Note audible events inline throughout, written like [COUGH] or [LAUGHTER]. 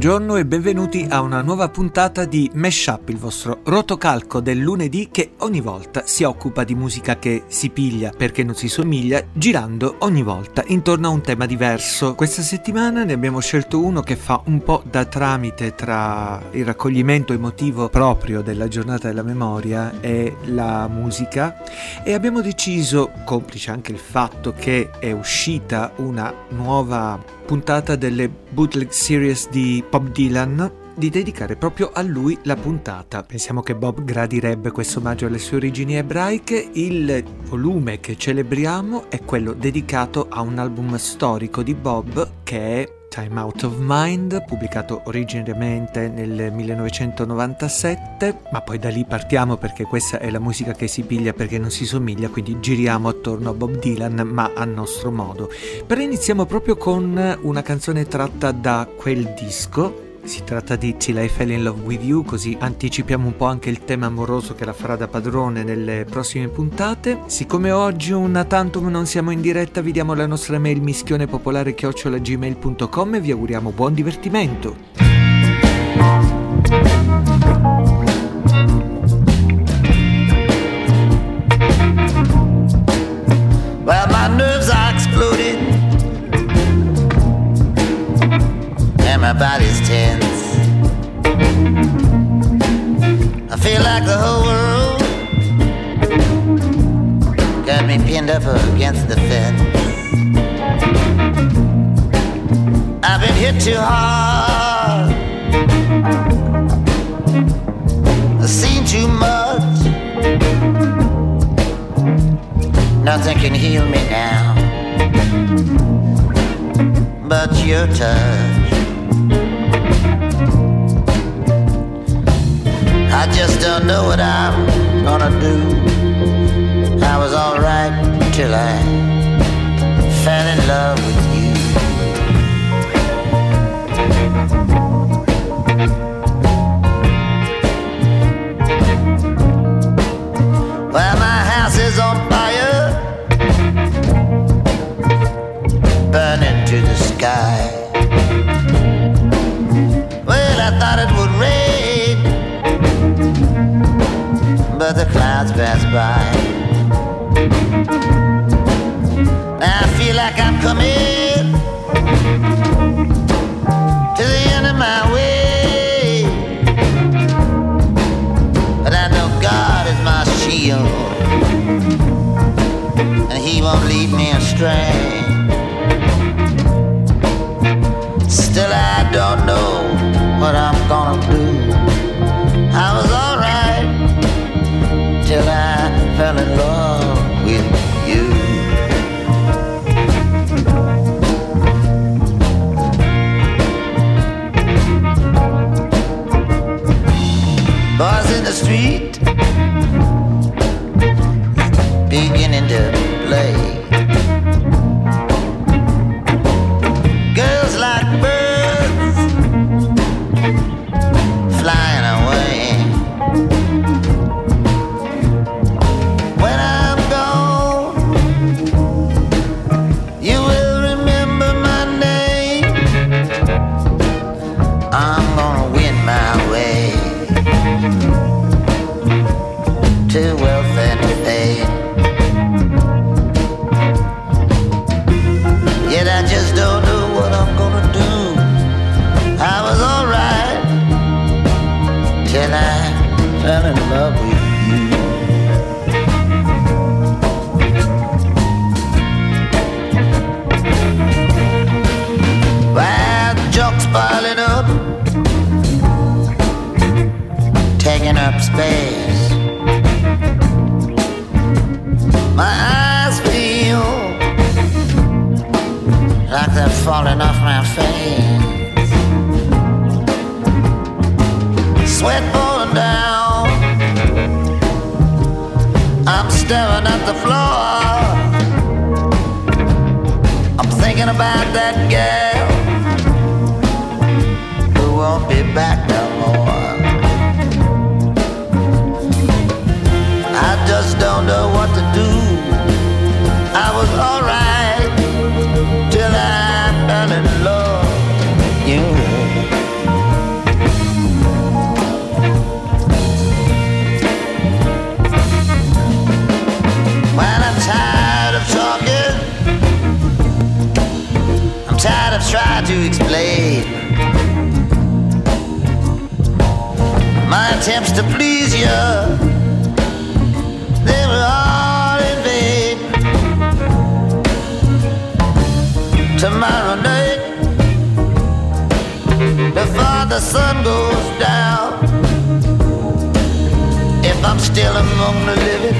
buongiorno e benvenuti a una nuova puntata di Meshup, il vostro rotocalco del lunedì che ogni volta si occupa di musica che si piglia perché non si somiglia, girando ogni volta intorno a un tema diverso. Questa settimana ne abbiamo scelto uno che fa un po' da tramite tra il raccoglimento emotivo proprio della giornata della memoria e la musica e abbiamo deciso, complice anche il fatto che è uscita una nuova puntata delle bootleg series di Bob Dylan di dedicare proprio a lui la puntata. Pensiamo che Bob gradirebbe questo omaggio alle sue origini ebraiche. Il volume che celebriamo è quello dedicato a un album storico di Bob che è Time Out of Mind, pubblicato originariamente nel 1997, ma poi da lì partiamo perché questa è la musica che si piglia perché non si somiglia, quindi giriamo attorno a Bob Dylan, ma a nostro modo. Però iniziamo proprio con una canzone tratta da quel disco si tratta di Till I Fell in Love With You, così anticipiamo un po' anche il tema amoroso che la farà da padrone nelle prossime puntate. Siccome oggi una tantum non siamo in diretta, vi diamo la nostra mail mischione popolare chiocciolagmail.com e vi auguriamo buon divertimento. Well, my nerves are exploding, and my body's tense. I feel like the whole world got me pinned up against the fence. I've been hit too hard. I've seen too much. Nothing can heal me now but your touch. I just don't know what I'm gonna do. I was alright till I fell in love with you. Still, I don't know what I'm gonna do. I was alright till I fell in love with you. Boys in the street was alright till I fell in love with you. When I'm tired of talking, I'm tired of trying to explain. My attempts to please you Tomorrow night, before the sun goes down, if I'm still among the living,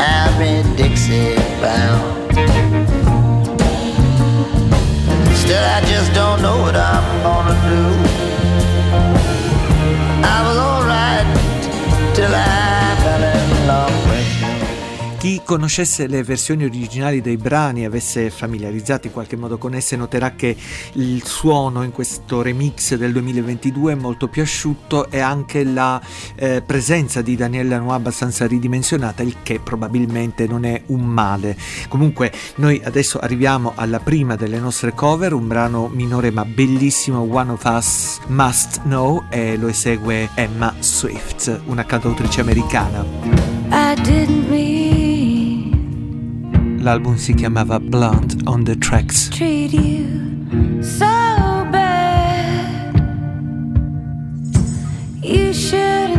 I'm in Dixie bound. Still, I just don't know what I'm gonna do. I was Chi conoscesse le versioni originali dei brani e avesse familiarizzato in qualche modo con esse noterà che il suono in questo remix del 2022 è molto più asciutto e anche la eh, presenza di Daniele Lanois abbastanza ridimensionata, il che probabilmente non è un male. Comunque noi adesso arriviamo alla prima delle nostre cover, un brano minore ma bellissimo, One of Us Must Know e lo esegue Emma Swift, una cantautrice americana. I didn't L'album si chiamava Blonde on the Tracks. treat you so bad. You shouldn't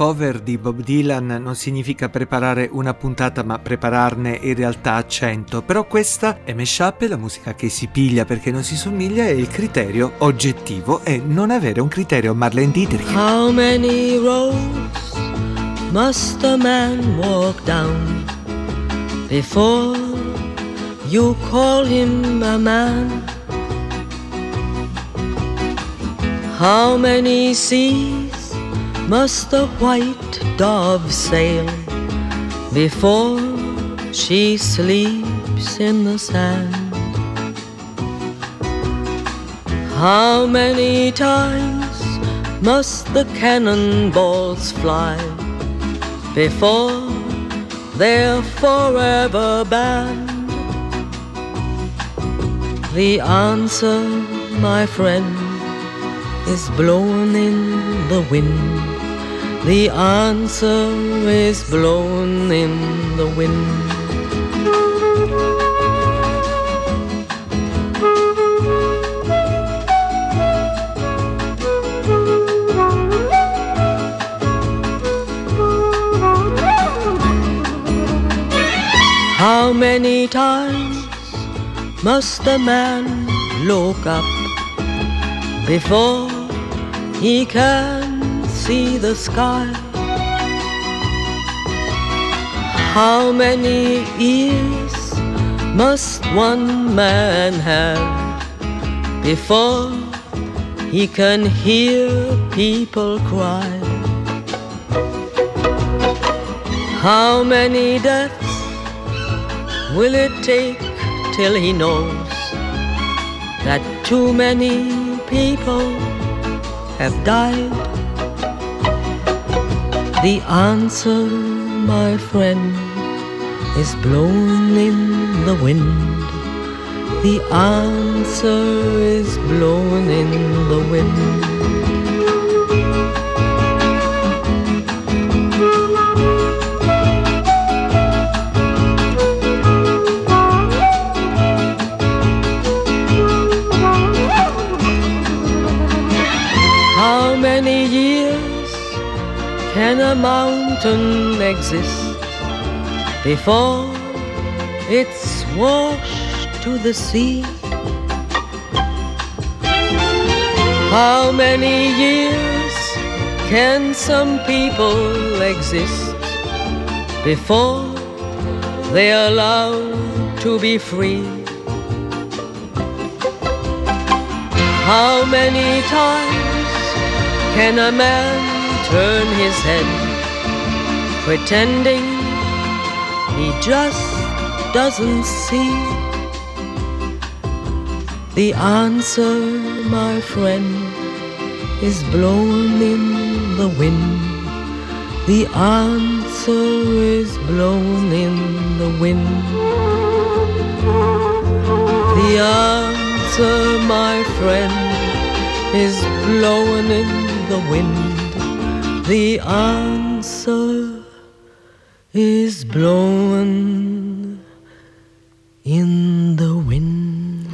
cover di Bob Dylan non significa preparare una puntata ma prepararne in realtà 100, però questa è mashup, la musica che si piglia perché non si somiglia e il criterio oggettivo è non avere un criterio Marlene Dietrich. How many roads must a man walk down before you call him a man? How many seas must the white dove sail before she sleeps in the sand? How many times must the cannonballs fly before they're forever banned? The answer, my friend, is blown in the wind. The answer is blown in the wind. How many times must a man look up before he can see the sky? How many ears must one man have before he can hear people cry? How many deaths will it take till he knows that too many people have died? The answer, my friend, is blown in the wind. The answer is blown in the wind. Mountain exist before it's washed to the sea? How many years can some people exist before they're allowed to be free? How many times can a man turn his head pretending he just doesn't see? The answer, my friend, is blown in the wind. The answer is blown in the wind. The answer, my friend, is blowing in the wind. The answer is blowing in the wind.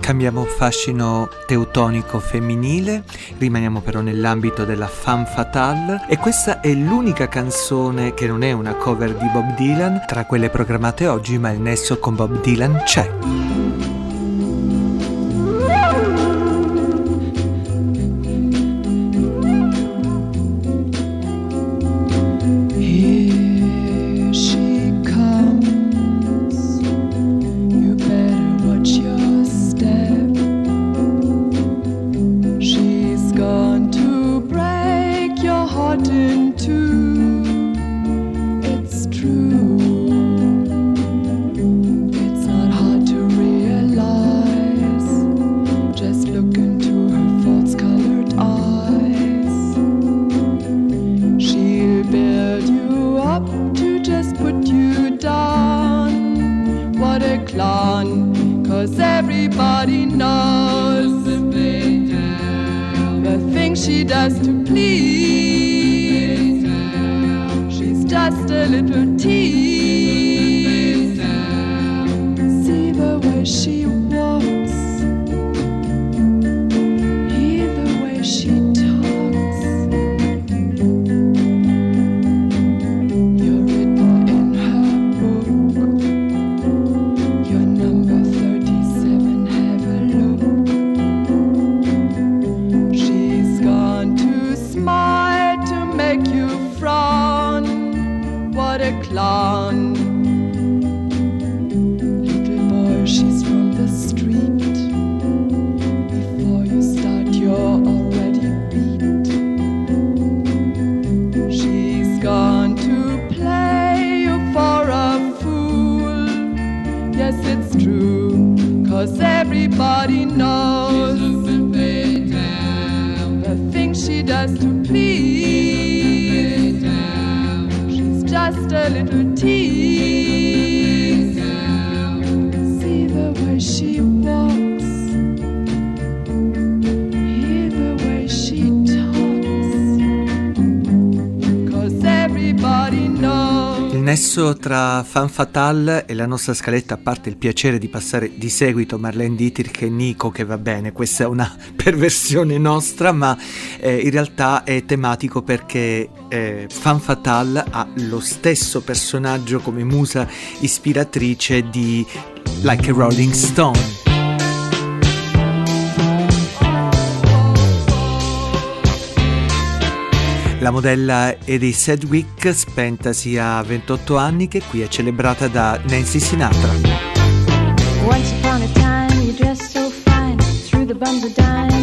Cambiamo fascino teutonico femminile, rimaniamo però nell'ambito della femme fatale e questa è l'unica canzone che non è una cover di Bob Dylan tra quelle programmate oggi, ma il nesso con Bob Dylan c'è. Everybody knows the things she does to please. Nesso tra Fan Fatale e la nostra scaletta, a parte il piacere di passare di seguito Marlene Dietrich e Nico, che va bene, questa è una [LAUGHS] perversione nostra, ma eh, in realtà è tematico perché eh, Fan Fatale ha lo stesso personaggio come musa ispiratrice di Like a Rolling Stone. La modella Eddie Sedgwick, spentasi a 28 anni, che qui è celebrata da Nancy Sinatra. Once upon a time, you dressed so fine, threw the bums dime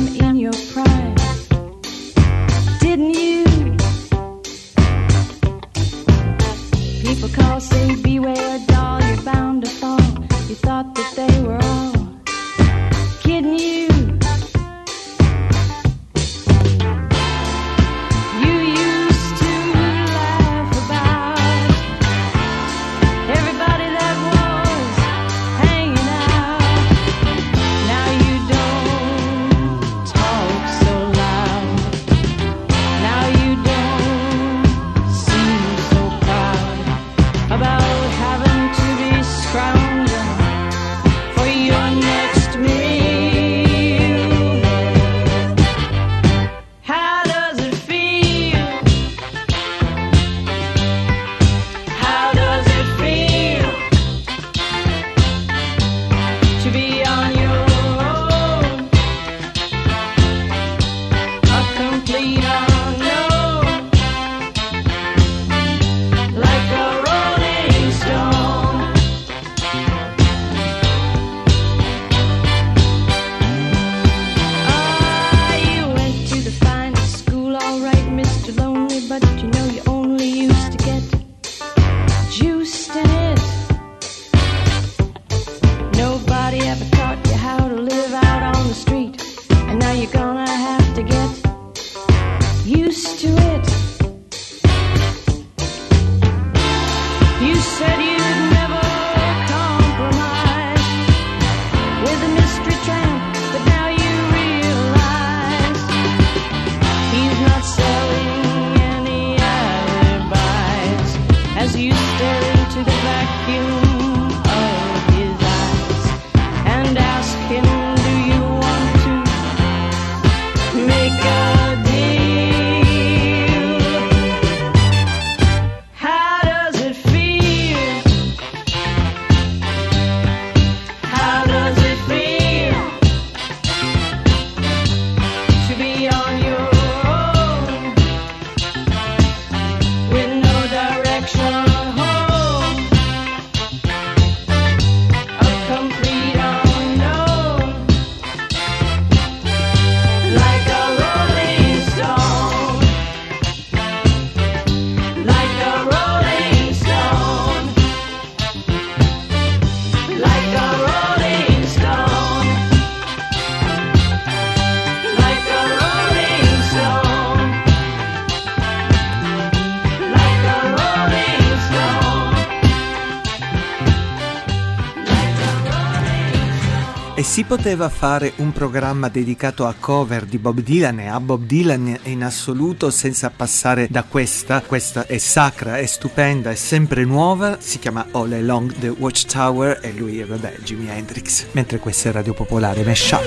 si poteva fare un programma dedicato a cover di Bob Dylan e a Bob Dylan in assoluto senza passare da questa. Questa è sacra, è stupenda, è sempre nuova. Si chiama All Along the Watchtower e lui è, vabbè, Jimi Hendrix. Mentre questa è Radio Popolare Meshup.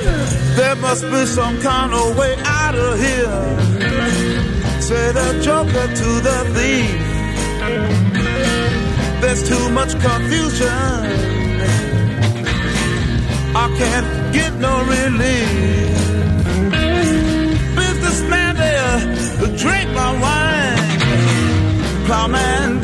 There must be some kind of way out of here. Say the joker to the thief. There's too much confusion. I can't get no relief. Businessman there, drink my wine. Plowman,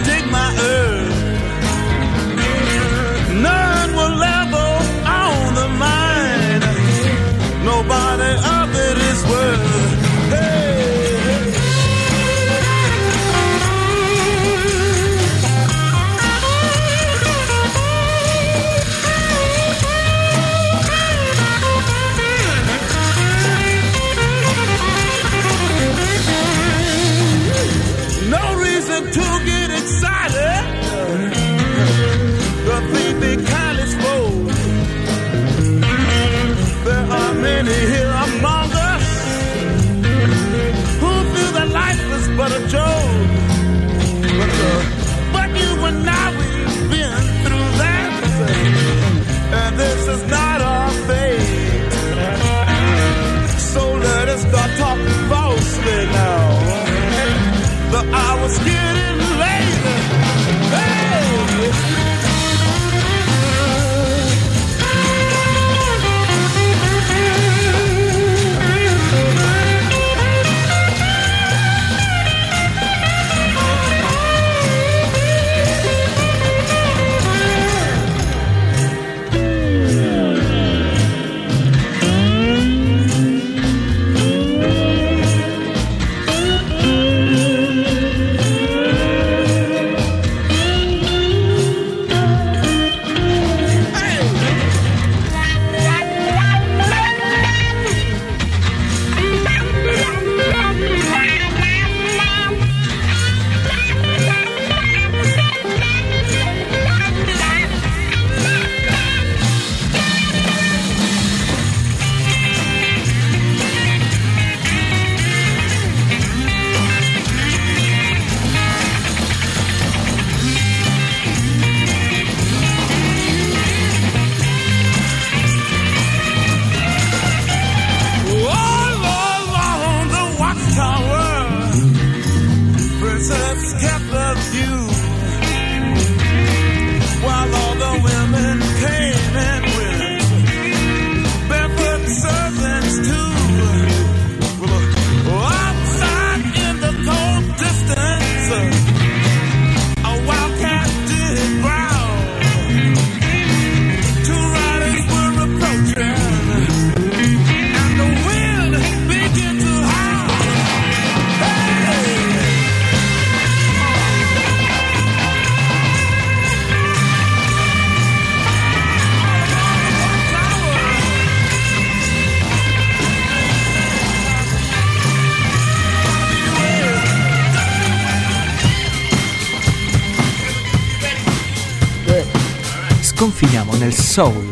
soul.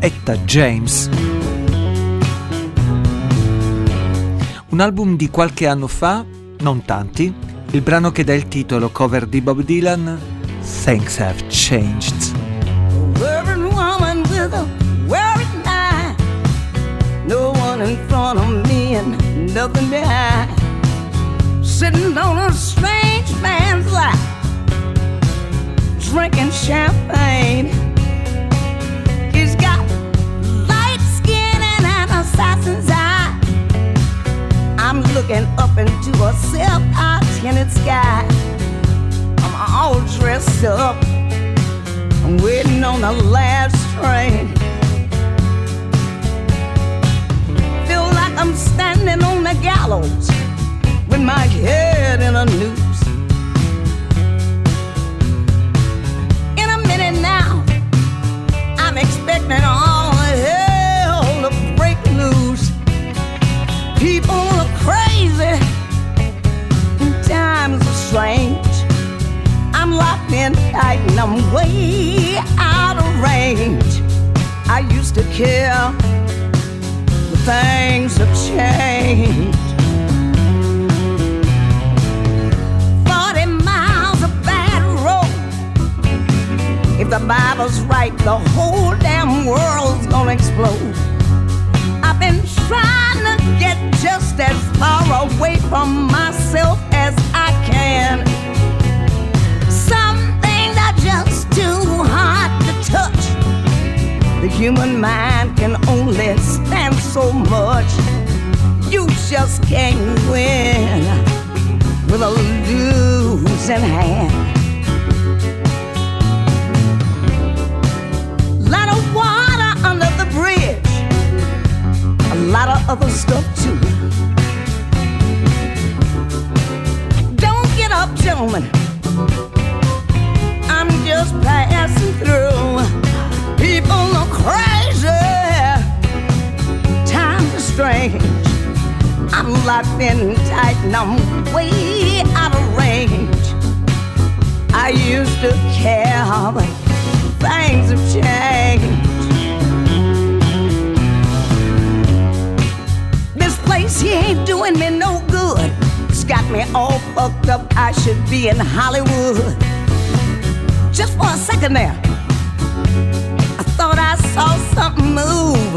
Etta James. Un album di qualche anno fa, non tanti, il brano che dà il titolo cover di Bob Dylan, Things Have Changed. nothing behind. Sitting on a strange man's lap, drinking champagne. He's got light skin and an assassin's eye. I'm looking up into a silk-tinted sky. I'm all dressed up. I'm waiting on the last train. Feel like I'm standing on the gallows with my head in a noose. Expecting all hell to break loose. People crazy, and times are strange. I'm locked tight and I'm way out of range. I used to care, but things have changed. The Bible's right, the whole damn world's gonna explode. I've been trying to get just as far away from myself as I can. Some things are just too hard to touch. The human mind can only stand so much. You just can't win with a losing hand. Lot of water under the bridge, a lot of other stuff too. Don't get up, gentlemen. I'm just passing through. People are crazy. Times are strange. I'm locked in tight and I'm way out of range. I used to care, but things have changed. This place here ain't doing me no good. It's got me all fucked up. I should be in Hollywood. Just for a second there, I thought I saw something move.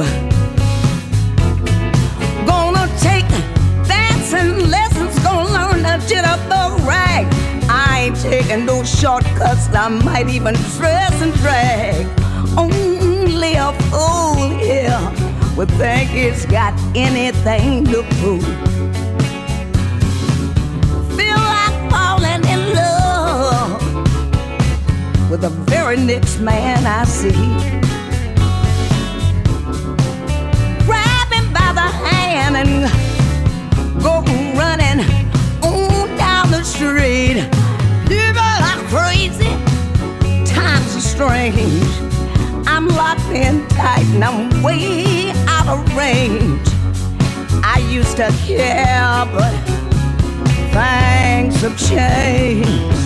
Gonna take dancing lessons, gonna learn to jitterbug rag. I ain't taking shortcuts, I might even dress and drag. Only a fool here would think it's got anything to prove. Feel like falling in love with the very next man I see. Grab him by the hand and go running on down the street. Are crazy, times are strange. I'm locked in tight and I'm way out of range. I used to care, but things have changed.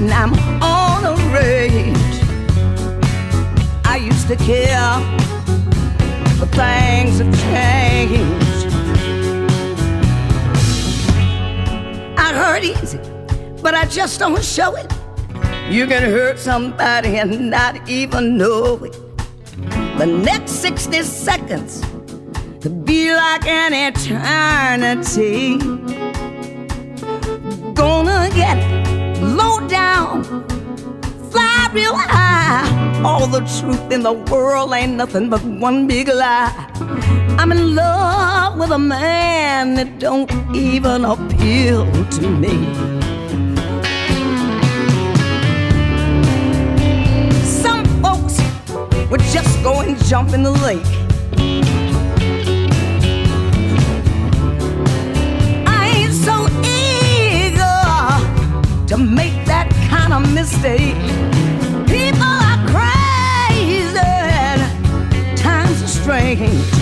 And I'm on a rage. I used to care but things have changed. I hurt easy, but I just don't show it. You can hurt somebody and not even know it. The next 60 seconds could be like an eternity. Gonna get low down fly real high. All the truth in the world ain't nothing but one big lie. I'm in love with a man that don't even appeal to me. Some folks would just go and jump in the lake. To make of mistake. People are crazy, times are strange.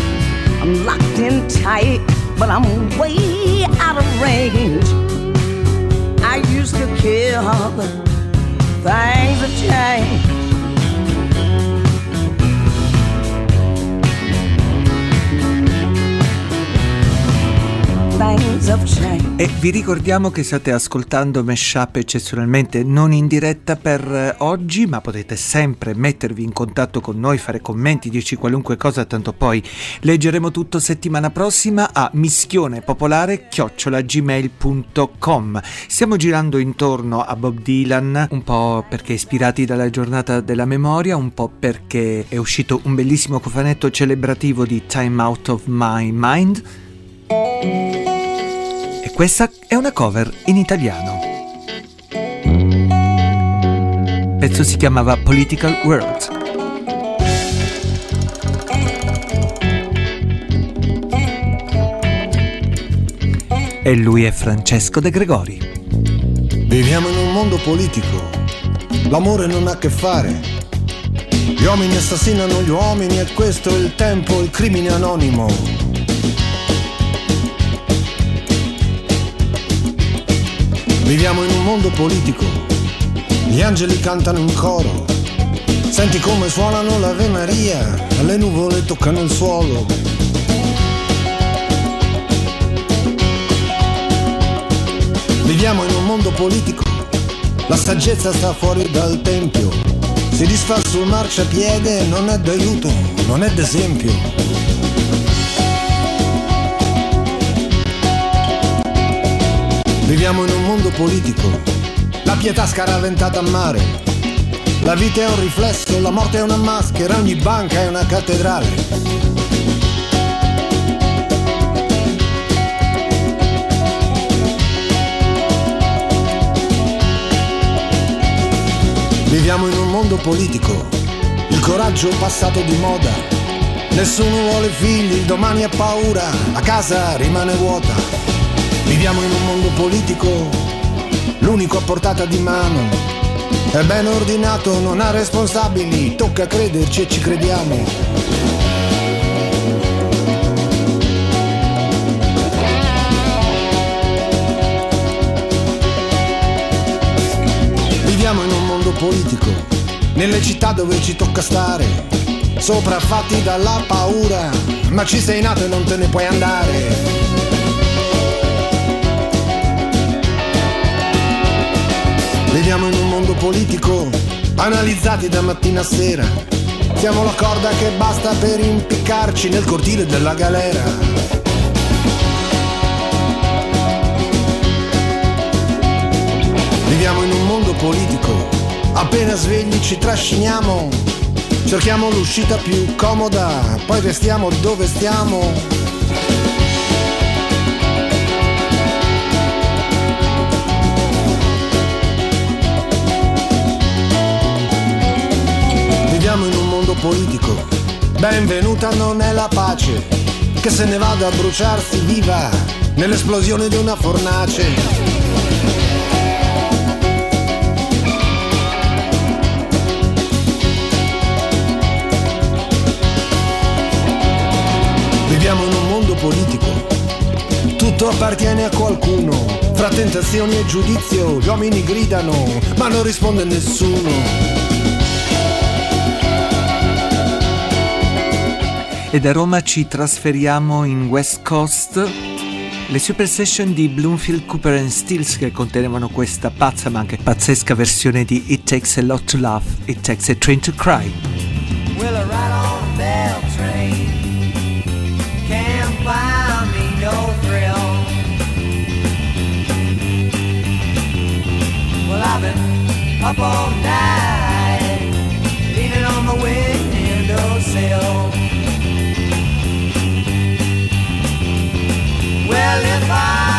I'm locked in tight, but I'm way out of range. I used to care, but things have changed. E vi ricordiamo che state ascoltando Meshup eccezionalmente non in diretta per eh, oggi, ma potete sempre mettervi in contatto con noi, fare commenti, dirci qualunque cosa, tanto poi leggeremo tutto settimana prossima a mischione chiocciolagmail.com. Stiamo girando intorno a Bob Dylan, un po' perché ispirati dalla giornata della memoria, un po' perché è uscito un bellissimo cofanetto celebrativo di Time Out of My Mind. Questa è una cover in italiano. Il pezzo si chiamava Political World. E lui è Francesco De Gregori. Viviamo in un mondo politico. L'amore non ha a che fare. Gli uomini assassinano gli uomini e questo è il tempo, il crimine anonimo. Viviamo in un mondo politico. Gli angeli cantano in coro. Senti come suonano l'Ave Maria le nuvole toccano il suolo. Viviamo in un mondo politico, la saggezza sta fuori dal tempio, si disfa sul marciapiede, non è d'aiuto, non è d'esempio. Viviamo in un mondo politico, la pietà scaraventata a mare, la vita è un riflesso, la morte è una maschera, ogni banca è una cattedrale. Viviamo in un mondo politico, il coraggio passato di moda. Nessuno vuole figli, domani ha paura, la casa rimane vuota. Viviamo in un mondo politico, l'unico a portata di mano. È ben ordinato, non ha responsabili, tocca crederci e ci crediamo. Viviamo in un mondo politico, nelle città dove ci tocca stare, sopraffatti dalla paura, ma ci sei nato e non te ne puoi andare. Viviamo in un mondo politico, analizzati da mattina a sera. Siamo la corda che basta per impiccarci nel cortile della galera. Viviamo in un mondo politico, appena svegli ci trasciniamo, cerchiamo l'uscita più comoda, poi restiamo dove stiamo. Politico, benvenuta non è la pace, che se ne vada a bruciarsi viva nell'esplosione di una fornace. Viviamo in un mondo politico, tutto appartiene a qualcuno. Fra tentazioni e giudizio gli uomini gridano, ma non risponde nessuno. E da Roma ci trasferiamo in West Coast. Le super session di Bloomfield Cooper and Stills che contenevano questa pazza ma anche pazzesca versione di It Takes a Lot to Laugh, It Takes a Train to Cry. Well, I ride on a bell train. Can't find me no thrill. Well, I've been up all night, leaning on the windowsill. Well, if I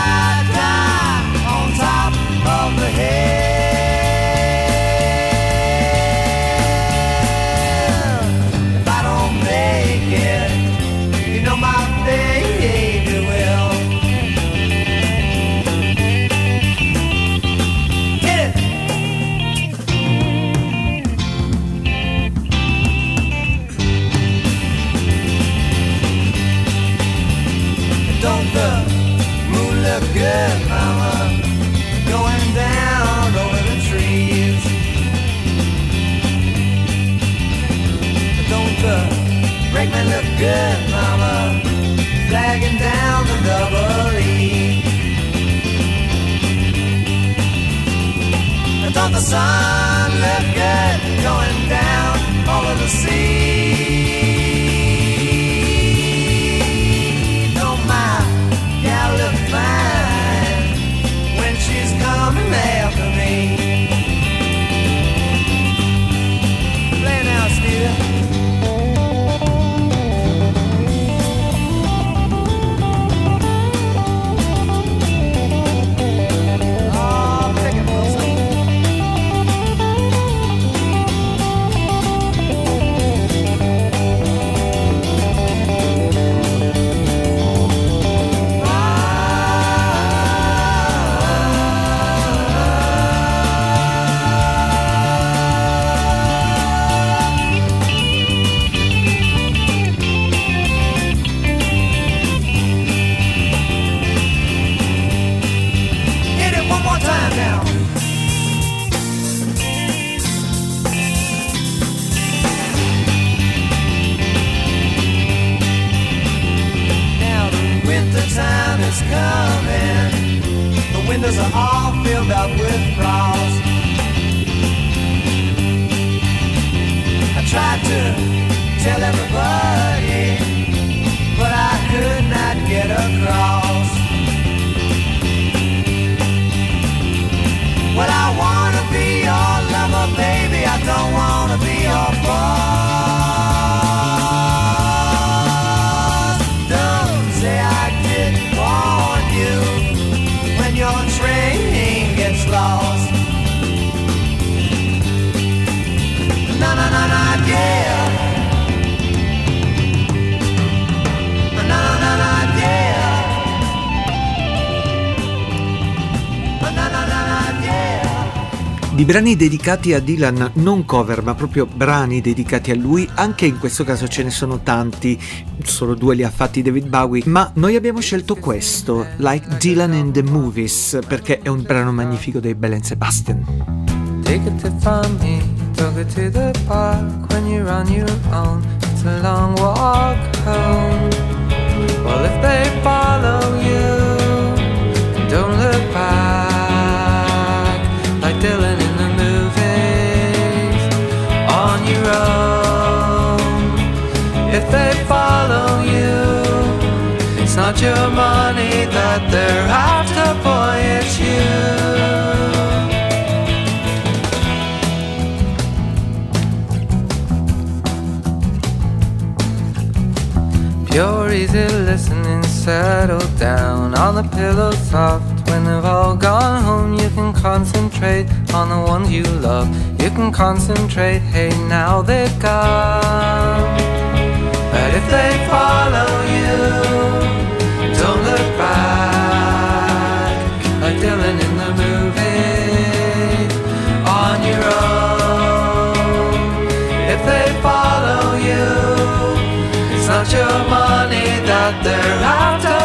sun look good going down over the sea. Di brani dedicati a Dylan, non cover, ma proprio brani dedicati a lui, anche in questo caso ce ne sono tanti, solo due li ha fatti David Bowie, ma noi abbiamo scelto questo, Like Dylan in the Movies, perché è un brano magnifico dei Bell and Sebastian. Take it to find me, took it to the park when you're on your own. It's a long walk home. Well, if they follow that they're after, boy, it's you. Pure easy listening, settle down on the pillow soft. When they've all gone home, you can concentrate on the ones you love. You can concentrate, hey, now they've gone. But if they follow you, your money that they're after,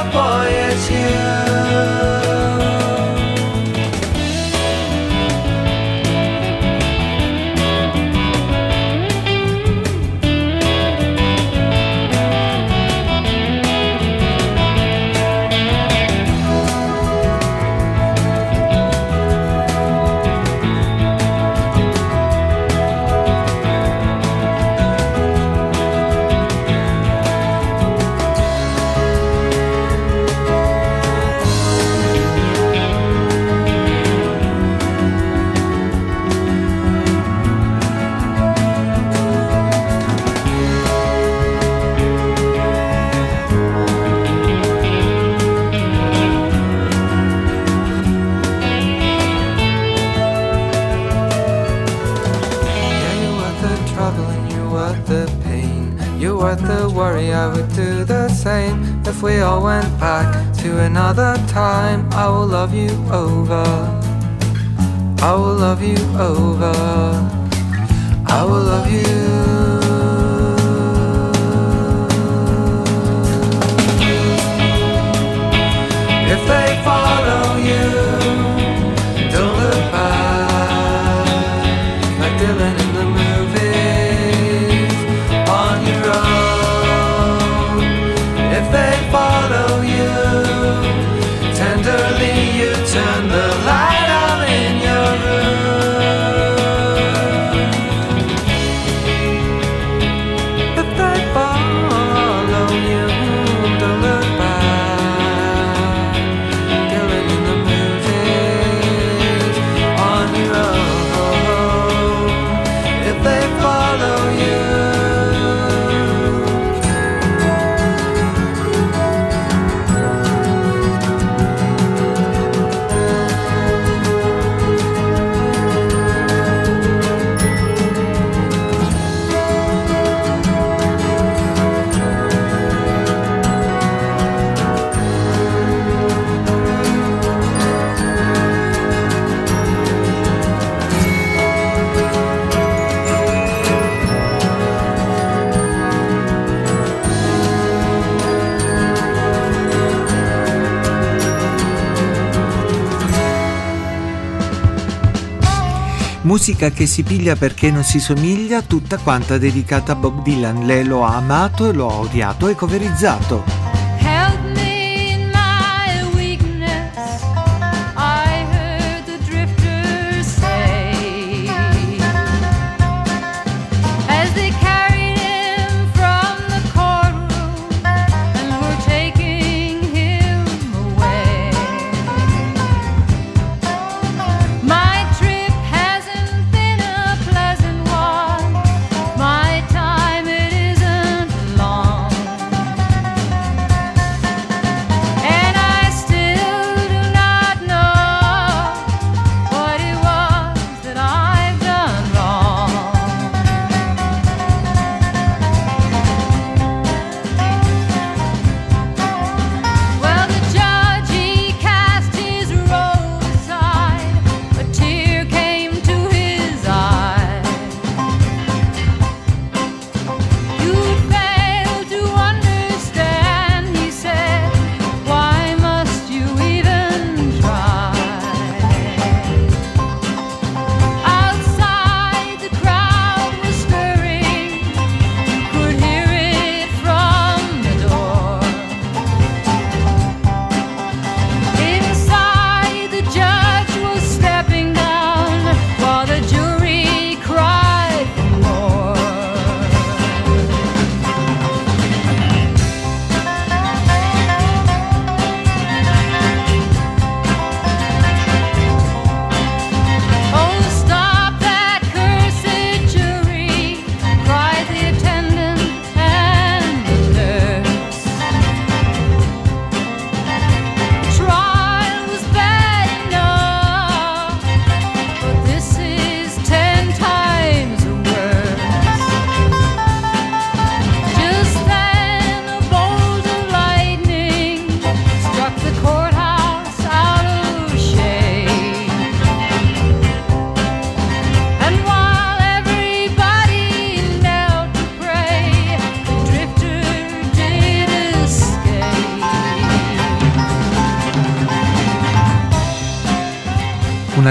musica che si piglia perché non si somiglia, tutta quanta dedicata a Bob Dylan. Lei lo ha amato e lo ha odiato e coverizzato.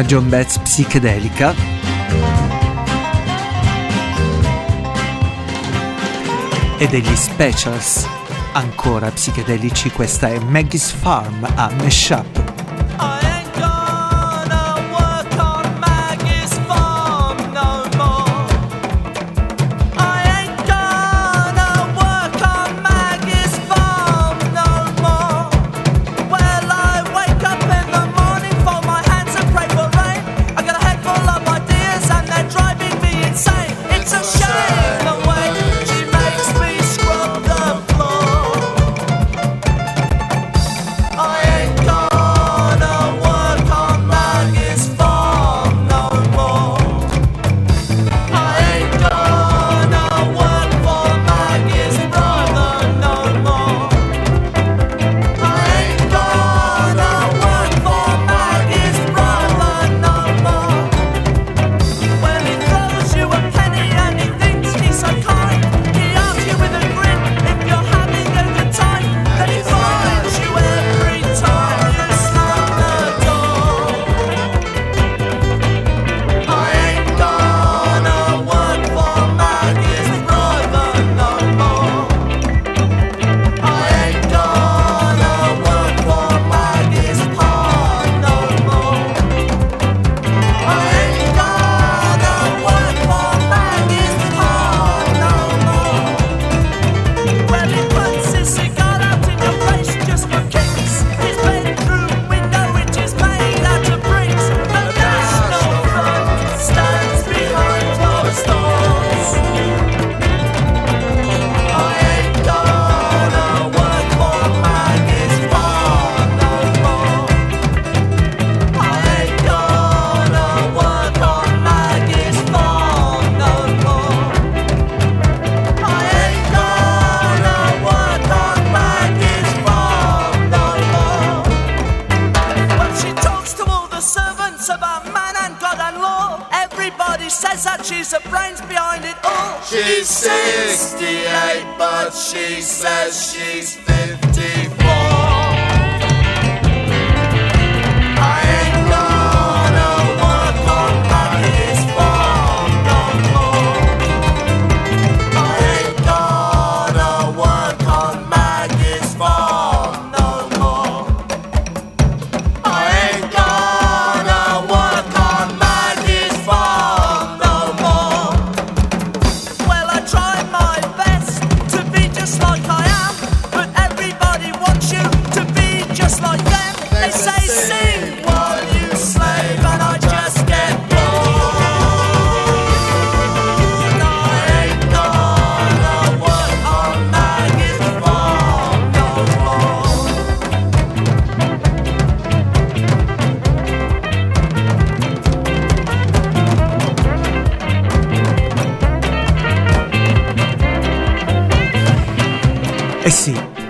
John Betts psichedelica. E degli specials ancora psichedelici, questa è Maggie's Farm a Meshup.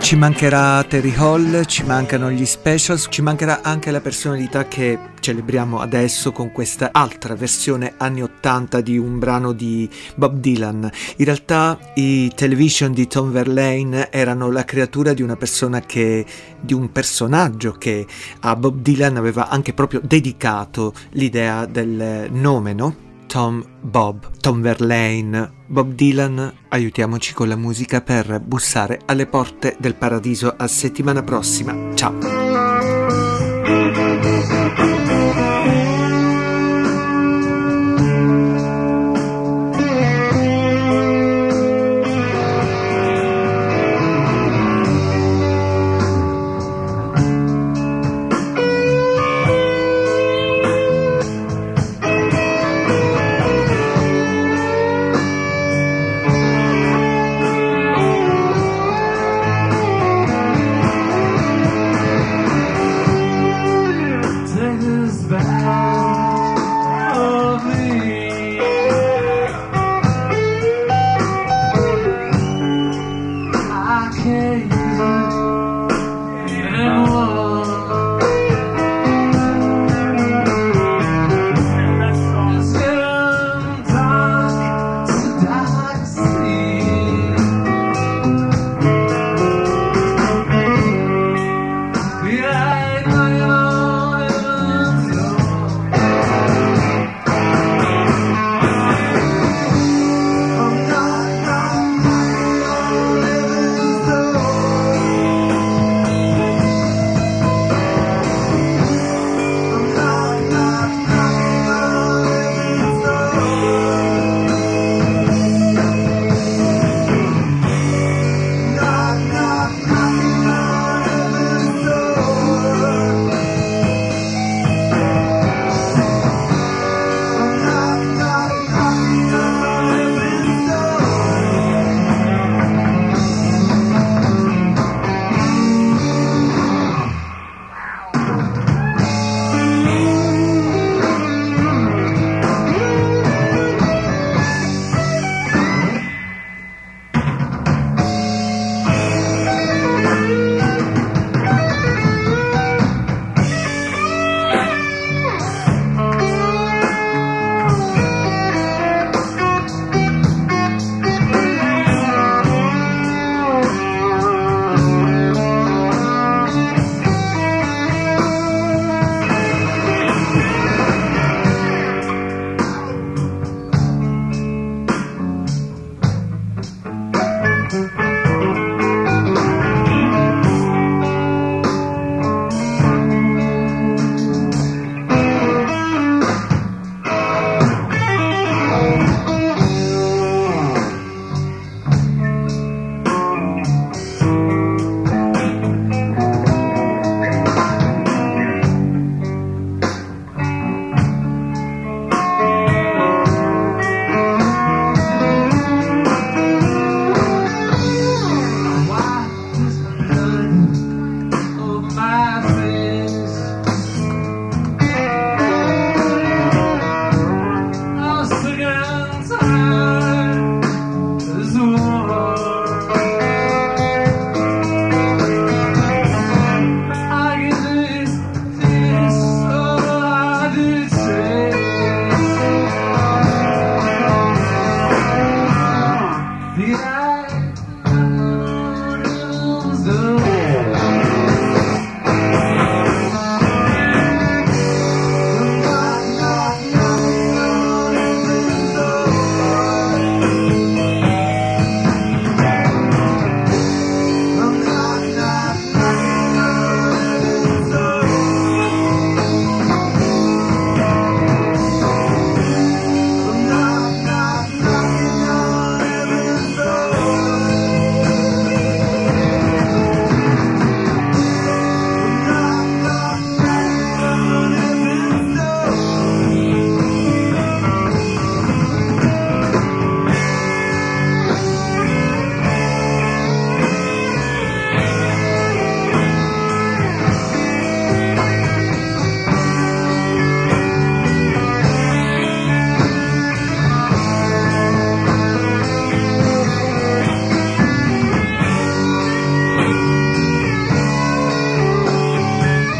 Ci mancherà Terry Hall, ci mancano gli specials, ci mancherà anche la personalità che celebriamo adesso con questa altra versione anni 80 di un brano di Bob Dylan. In realtà i television di Tom Verlaine erano la creatura di una persona che di un personaggio che a Bob Dylan aveva anche proprio dedicato l'idea del nome, no? Tom Bob, Tom Verlaine, Bob Dylan, aiutiamoci con la musica per bussare alle porte del paradiso a settimana prossima. Ciao!